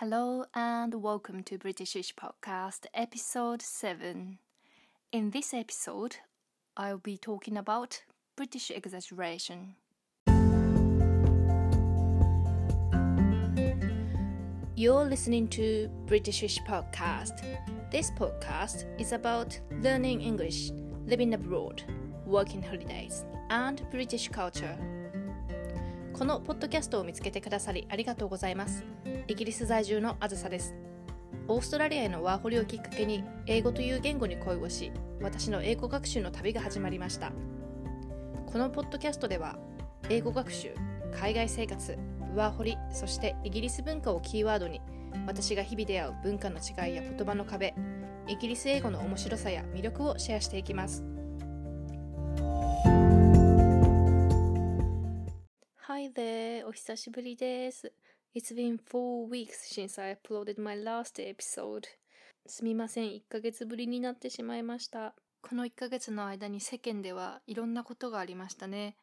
Hello and welcome to Britishish Podcast, episode 7. In this episode, I'll be talking about British exaggeration. You're listening to Britishish Podcast. This podcast is about learning English, living abroad, working holidays, and British culture. このポッドキャストを見つけてくださりありがとうございます。イギリス在住のあずさです。オーストラリアへのワーホリをきっかけに英語という言語に恋をし、私の英語学習の旅が始まりました。このポッドキャストでは、英語学習、海外生活、ワーホリ、そしてイギリス文化をキーワードに、私が日々出会う文化の違いや言葉の壁、イギリス英語の面白さや魅力をシェアしていきます。Hi there! お久しぶりです。It's been four weeks since I uploaded my last episode. すみません、1ヶ月ぶりになってしまいました。この1ヶ月の間に世間ではいろんなことがありましたね。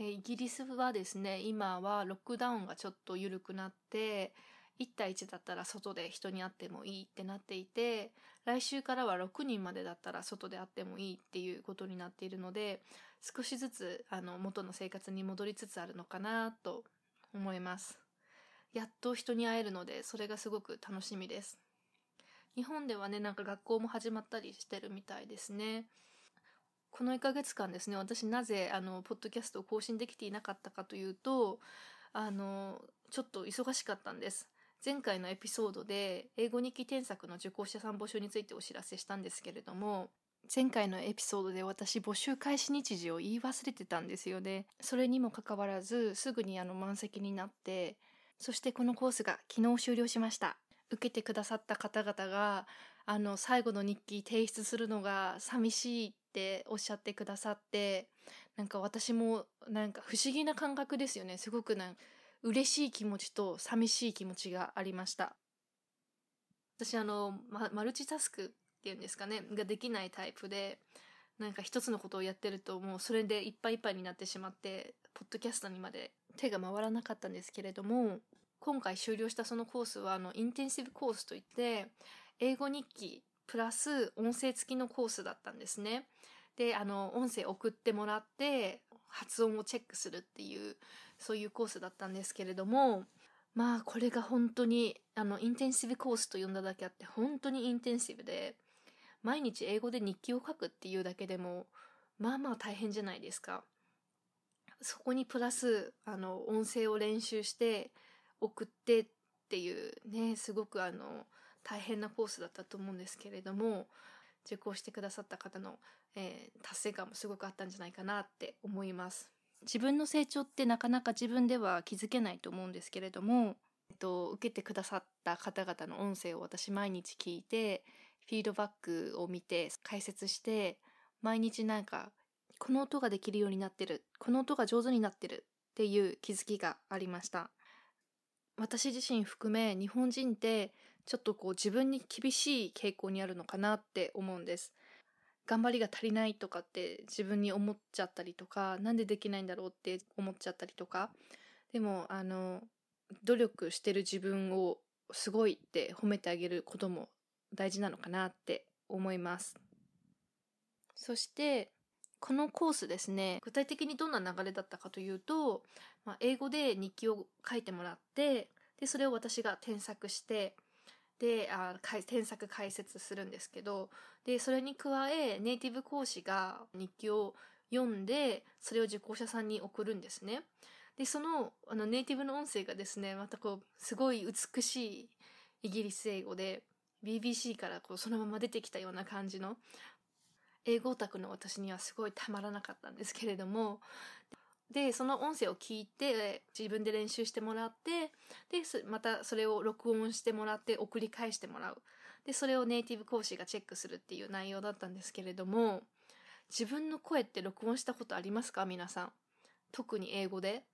えイギリスはですね、今はロックダウンがちょっと緩くなって、1対1だったら外で人に会ってもいいってなっていて、来週からは6人までだったら外で会ってもいいっていうことになっているので、少しずつあの元の生活に戻りつつあるのかなと思います。やっと人に会えるのでそれがすごく楽しみです。日本ではねなんか学校も始まったりしてるみたいですね。この1ヶ月間ですね私なぜあのポッドキャストを更新できていなかったかというとあのちょっと忙しかったんです。前回のエピソードで英語日記添削の受講者さん募集についてお知らせしたんですけれども前回のエピソードで私募集開始日時を言い忘れてたんですよね。それにもかかわらずすぐにあの満席になってそしてこのコースが昨日終了しました。受けてくださった方々があの最後の日記提出するのが寂しいっておっしゃってくださってなんか私もなんか不思議な感覚ですよねすごくなん嬉しい気持ちと寂しい気持ちがありました私あの、ま、マルチタスクっていうんですかねができないタイプでなんか一つのことをやってるともうそれでいっぱいいっぱいになってしまってポッドキャストにまで手が回らなかったんですけれども今回終了したそのコースはあのインテンシブコースといって英語日記プラス音声付きのコースだったんですね。であの音声送ってもらって発音をチェックするっていうそういうコースだったんですけれどもまあこれが本当にあのインテンシブコースと呼んだだけあって本当にインテンシブで毎日英語で日記を書くっていうだけでもまあまあ大変じゃないですか。そこにプラスあの音声を練習して送ってっていうねすごくあの大変なコースだったと思うんですけれども受講してくださった方の、えー、達成感もすごくあったんじゃないかなって思います。自分の成長ってなかなか自分では気づけないと思うんですけれども、えっと、受けてくださった方々の音声を私毎日聞いてフィードバックを見て解説して毎日なんかこの音ができるようになってるこの音が上手になってるっていう気づきがありました。私自身含め日本人ってちょっとこう自分に厳しい傾向にあるのかなって思うんです。頑張りが足りないとかって自分に思っちゃったりとか何でできないんだろうって思っちゃったりとか。でもあの努力してる自分をすごいって褒めてあげることも大事なのかなって思います。そしてこのコースですね具体的にどんな流れだったかというと、まあ、英語で日記を書いてもらってでそれを私が添削してであ添削解説するんですけどでそれに加えネイティブ講師が日記を読んでそれを受講者さんに送るんですね。でそのあのネイティブの音声がですねまたこうすごい美しいイギリス英語で BBC からこうそのまま出てきたような感じの英語オタクの私にはすごいたまらなかったんですけれども。でその音声を聞いて自分で練習してもらってでまたそれを録音してもらって送り返してもらう。でそれをネイティブ講師がチェックするっていう内容だったんですけれども自分の声って録音したことありますか？皆さん。特に英語で。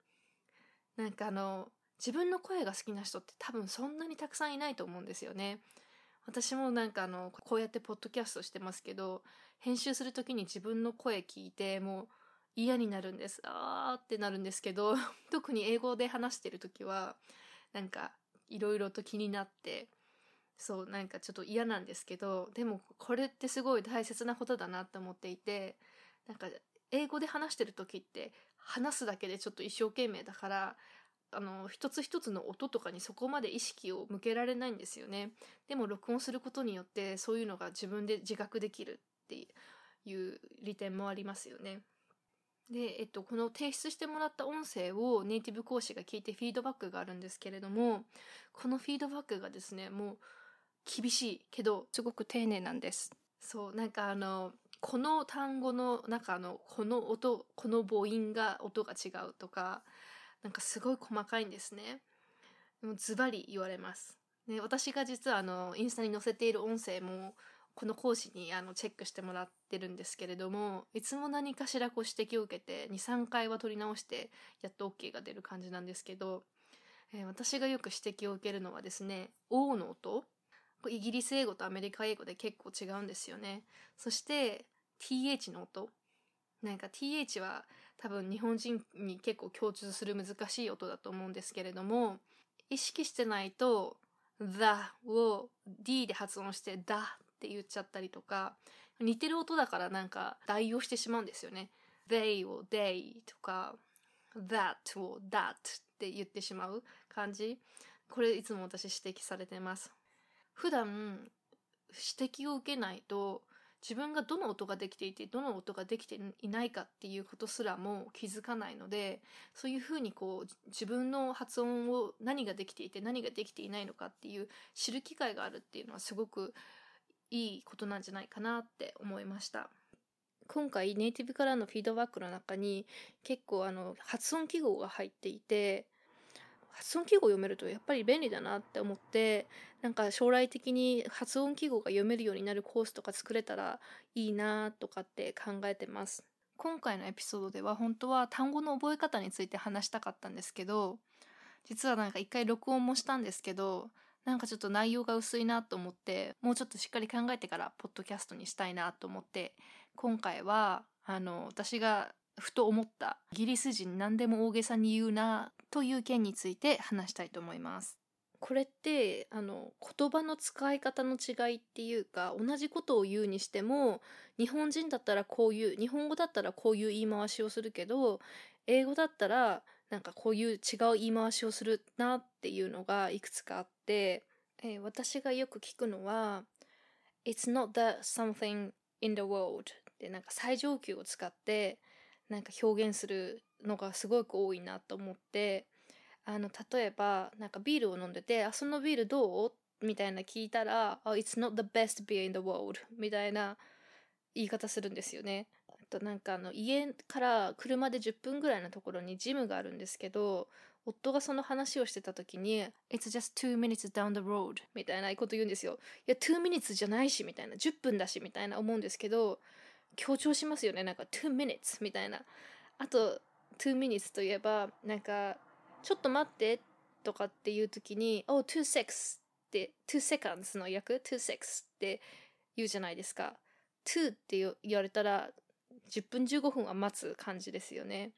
なんかあの自分の声が好きな人って多分そんなにたくさんいないと思うんですよね。私もなんかあのこうやってポッドキャストしてますけど編集する時に自分の声聞いてもう嫌になるんです。あーってなるんですけど 特に英語で話してる時はなんかいろいろと気になってそうなんかちょっと嫌なんですけどでもこれってすごい大切なことだなって思っていてなんか英語で話してる時って話すだけでちょっと一生懸命だからあの一つ一つの音とかにそこまで意識を向けられないんですよね。でも録音することによってそういうのが自分で自覚できるっていう利点もありますよね。で、えっと、この提出してもらった音声をネイティブ講師が聞いてフィードバックがあるんですけれどもこのフィードバックがですねもう厳しいけどすごく丁寧なんです。そうなんかあのこの単語の中のこの音この母音が音が違うとかなんかすごい細かいんですね。もうズバリ言われます。で私が実はあのインスタに載せている音声もこの講師にあのチェックしてもらってるんですけれどもいつも何かしらこう指摘を受けて23回は取り直してやっと OK が出る感じなんですけど、えー、私がよく指摘を受けるのはですね「O」の音。イギリス英語とアメリカ英語で結構違うんですよね。そして TH の音。なんか TH は多分日本人に結構共通する難しい音だと思うんですけれども意識してないと the を d で発音してだって言っちゃったりとか似てる音だからなんか代用してしまうんですよね。they を they とか that を that って言ってしまう感じ。これいつも私指摘されてます。普段指摘を受けないと自分がどの音ができていてどの音ができていないかっていうことすらも気づかないのでそういうふうにこう自分の発音を何ができていて何ができていないのかっていう知る機会があるっていうのはすごくいいことなんじゃないかなって思いました。今回ネイティブからのフィードバックの中に結構あの発音記号が入っていて発音記号を読めるとやっぱり便利だなって思ってなんか将来的に発音記号が読めるようになるコースとか作れたらいいなとかって考えてます。今回のエピソードでは本当は単語の覚え方について話したかったんですけど実はなんか一回録音もしたんですけどなんかちょっと内容が薄いなと思ってもうちょっとしっかり考えてからポッドキャストにしたいなと思って今回はあの私がふと思ったイギリス人何でも大げさに言うなという件について話したいと思います。これってあの言葉の使い方の違いっていうか同じことを言うにしても日本人だったらこういう日本語だったらこういう言い回しをするけど英語だったらなんかこういう違う言い回しをするなっていうのがいくつかあって、えー、私がよく聞くのは「It's not the something in the world」でなんか最上級を使ってなんか表現するのがすごく多いなと思ってあの例えばなんかビールを飲んでて「あそのビールどう?」みたいな聞いたら「oh, It's not the best beer in the world」みたいな言い方するんですよね。あとなんかあの家から車で10分ぐらいのところにジムがあるんですけど夫がその話をしてた時に「It's just two minutes down the road」みたいなこと言うんですよ。いや2 minutes じゃないしみたいな10分だしみたいな思うんですけど強調しますよね。なんか2 minutes みたいな。あと2 minutes といえばなんかちょっと待ってとかっていう時に oh two seconds って2 seconds の訳？2 seconds って言うじゃないですか。2って言われたら10分15分は待つ感じですよね。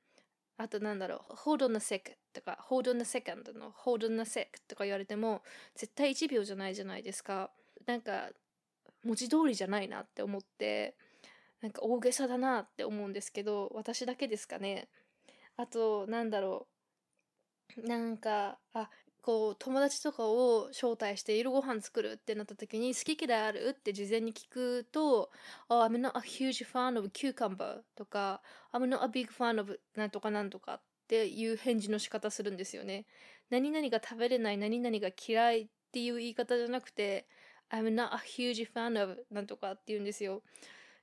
あとなんだろう hold on a sec とか hold on a second の hold on a sec とか言われても絶対1秒じゃないじゃないですか。なんか文字通りじゃないなって思って。なんか大げさだなって思うんですけど私だけですかねあとなんだろうなんかあこう友達とかを招待して夜ご飯作るってなった時に好き嫌いあるって事前に聞くと「oh, I'm not a huge fan of cucumber」とか「I'm not a big fan of なんとかなんとか」っていう返事の仕方するんですよね。何々が食べれない何々が嫌いっていう言い方じゃなくて「I'm not a huge fan of なんとか」って言うんですよ。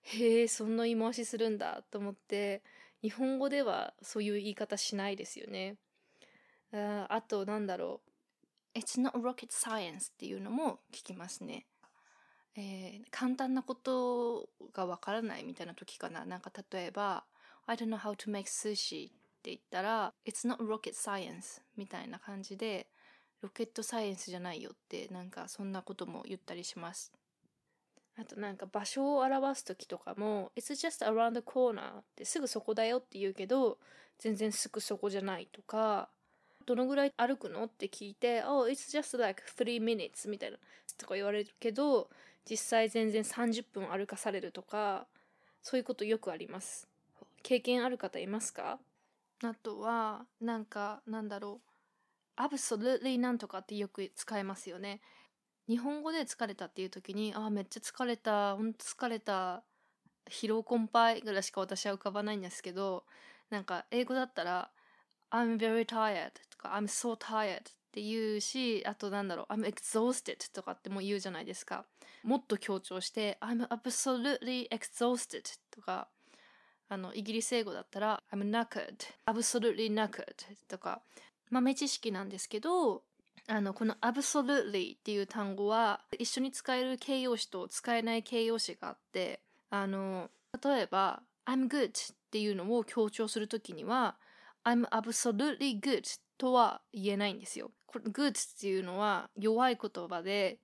へえそんな言い回しするんだと思って日本語ではそういう言い方しないですよね。ああとなんだろう「It's not rocket science」っていうのも聞きますね。えー、簡単なことがわからないみたいな時かな。なんか例えば「I don't know how to make sushi」って言ったら「It's not rocket science」みたいな感じでロケットサイエンスじゃないよってなんかそんなことも言ったりします。あとなんか場所を表す時とかも「It's just around the corner」ってすぐそこだよって言うけど全然すぐそこじゃないとかどのぐらい歩くのって聞いて、Oh, it's just like three minutes みたいなとか言われるけど、実際全然30分歩かされるとか、そういうことよくあります。経験ある方いますか？あとは、なんか、なんだろう。absolutely なんとかってよく使えますよね。日本語で疲れたっていう時に、ああ、めっちゃ疲れた、ほんと疲れた、疲労困憊ぐらいしか私は浮かばないんですけど、なんか英語だったら、I'm very tired とか I'm so tired って言うし、あとなんだろう、I'm exhausted とかっても言うじゃないですか。もっと強調して、I'm absolutely exhausted とか、あの、イギリス英語だったら、I'm knackered, absolutely knackered とか、豆知識なんですけど、あの、この absolutely っていう単語は、一緒に使える形容詞と使えない形容詞があって、あの、例えば、I'm good っていうのを強調するときには、I'm absolutely good とは言えないんですよ。good っていうのは弱い言葉で、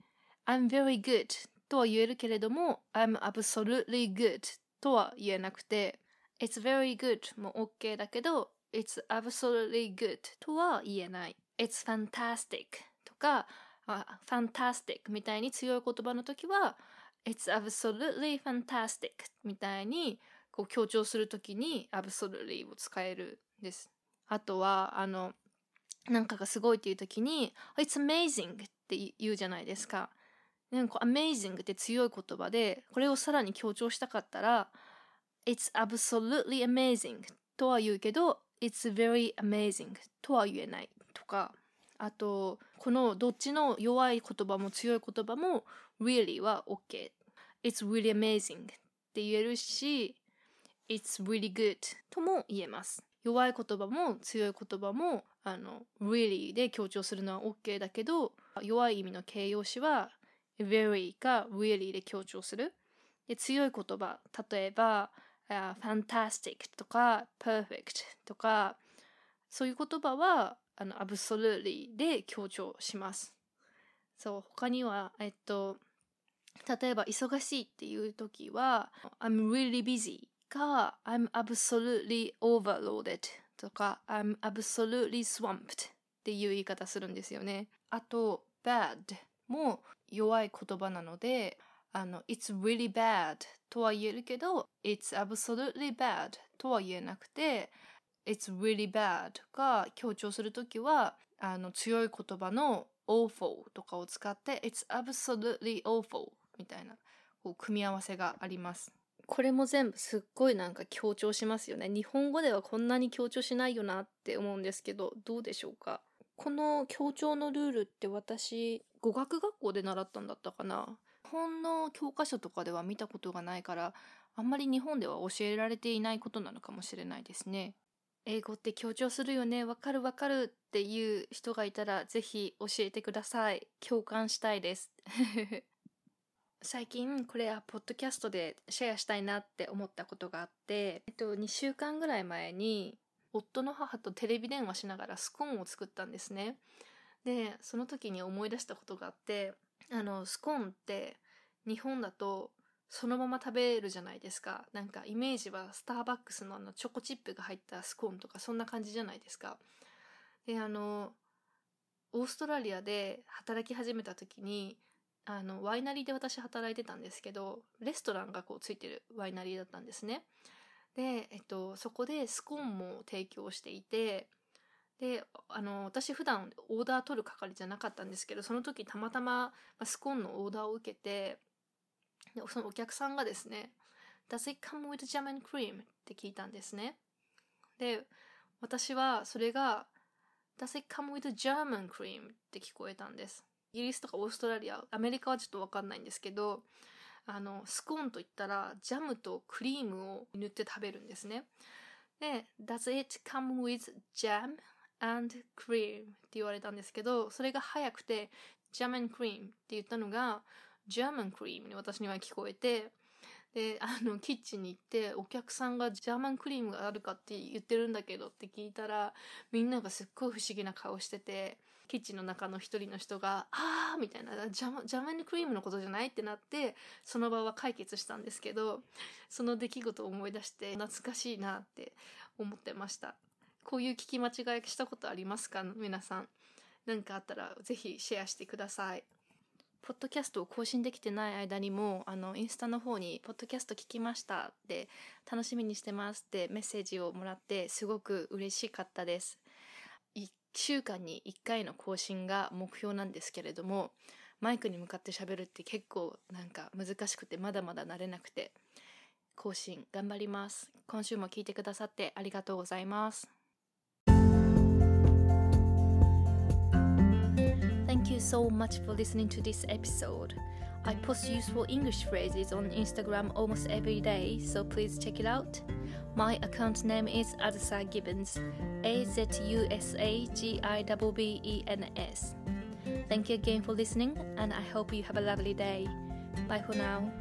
I'm very good とは言えるけれども、I'm absolutely good とは言えなくて、It's very good も OK だけど、It's absolutely good とは言えない。It's fantastic とか、fantastic みたいに強い言葉の時は、It's absolutely fantastic みたいにこう強調するときに absolutely を使えるんです。あとは、あの、なんかがすごいっていうときに、It's amazing って言うじゃないですか。なんか amazing って強い言葉で、これをさらに強調したかったら、It's absolutely amazing とは言うけど It's very amazing とは言えないかあとこのどっちの弱い言葉も強い言葉も really は OK It's really amazing って言えるし It's really good とも言えます。弱い言葉も強い言葉もあの really で強調するのは OK だけど弱い意味の形容詞は very か really で強調する。で強い言葉例えば uh, fantastic とか perfect とかそういう言葉はあの absolutely で強調します。そう他にはえっと例えば忙しいっていう時は I'm really busy か I'm absolutely overloaded とか I'm absolutely swamped っていう言い方するんですよね。あと bad も弱い言葉なのであの、it's really bad とは言えるけど、it's absolutely bad とは言えなくて、it's really bad が強調するときは、あの、強い言葉の awful とかを使って、it's absolutely awful みたいな、こう、組み合わせがあります。これも全部すっごいなんか強調しますよね。日本語ではこんなに強調しないよなって思うんですけど、どうでしょうか？この強調のルールって私、語学学校で習ったんだったかな本の教科書とかでは見たことがないからあんまり日本では教えられていないことなのかもしれないですね。英語って強調するよねわかるわかるっていう人がいたらぜひ教えてください。共感したいです。最近これはポッドキャストでシェアしたいなって思ったことがあって、えっと、2週間ぐらい前に夫の母とテレビ電話しながらスコーンを作ったんですね。でその時に思い出したことがあってあのスコーンって日本だとそのまま食べるじゃないですか。なんかイメージはスターバックスのあのチョコチップが入ったスコーンとかそんな感じじゃないですか。であのオーストラリアで働き始めた時にあのワイナリーで私働いてたんですけどレストランがこうついてるワイナリーだったんですね。で、えっと、そこでスコーンも提供していてであの私普段オーダー取る係じゃなかったんですけどその時たまたまスコーンのオーダーを受けてでそのお客さんがですね「Does it come with jam and cream?」って聞いたんですねで私はそれが「Does it come with German cream?」って聞こえたんですイギリスとかオーストラリアアメリカはちょっと分かんないんですけどあのスコーンといったらジャムとクリームを塗って食べるんですねで「Does it come with jam and cream? って言われたんですけど、それが早くて German cream って言ったのが German cream に私には聞こえて、で、あの、キッチンに行って、お客さんがジャーマンクリームがあるかって言ってるんだけどって聞いたら、みんながすっごい不思議な顔してて、キッチンの中の一人の人が、あーみたいな、ジャジャーマンクリームのことじゃない？ってなって、その場は解決したんですけど、その出来事を思い出して、懐かしいなって思ってました。こういう聞き間違いしたことありますか？皆さん。何かあったらぜひシェアしてください。ポッドキャストを更新できてない間にも、あの、インスタの方に、ポッドキャスト聞きましたって、楽しみにしてますってメッセージをもらって、すごく嬉しかったです。1週間に1回の更新が目標なんですけれども、マイクに向かって喋るって結構なんか難しくて、まだまだ慣れなくて、更新頑張ります。今週も聞いてくださってありがとうございます。So much for listening to this episode. I post useful English phrases on Instagram almost every day, so please check it out. My account name is Azusa Gibbons, A Z U S A G I B B E N S. Thank you again for listening, and I hope you have a lovely day. Bye for now.